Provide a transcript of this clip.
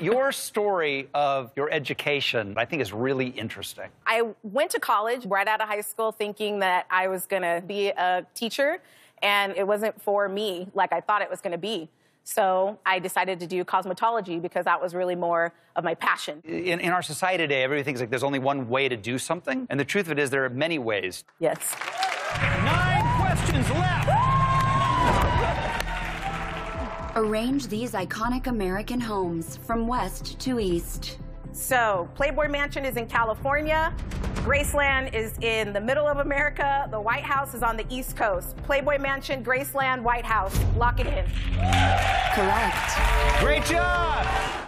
Your story of your education, I think, is really interesting. I went to college right out of high school thinking that I was going to be a teacher, and it wasn't for me like I thought it was going to be. So I decided to do cosmetology because that was really more of my passion. In, in our society today, everybody thinks like there's only one way to do something, and the truth of it is there are many ways. Yes. Nine questions left. Arrange these iconic American homes from west to east. So, Playboy Mansion is in California. Graceland is in the middle of America. The White House is on the East Coast. Playboy Mansion, Graceland, White House. Lock it in. Correct. Great job.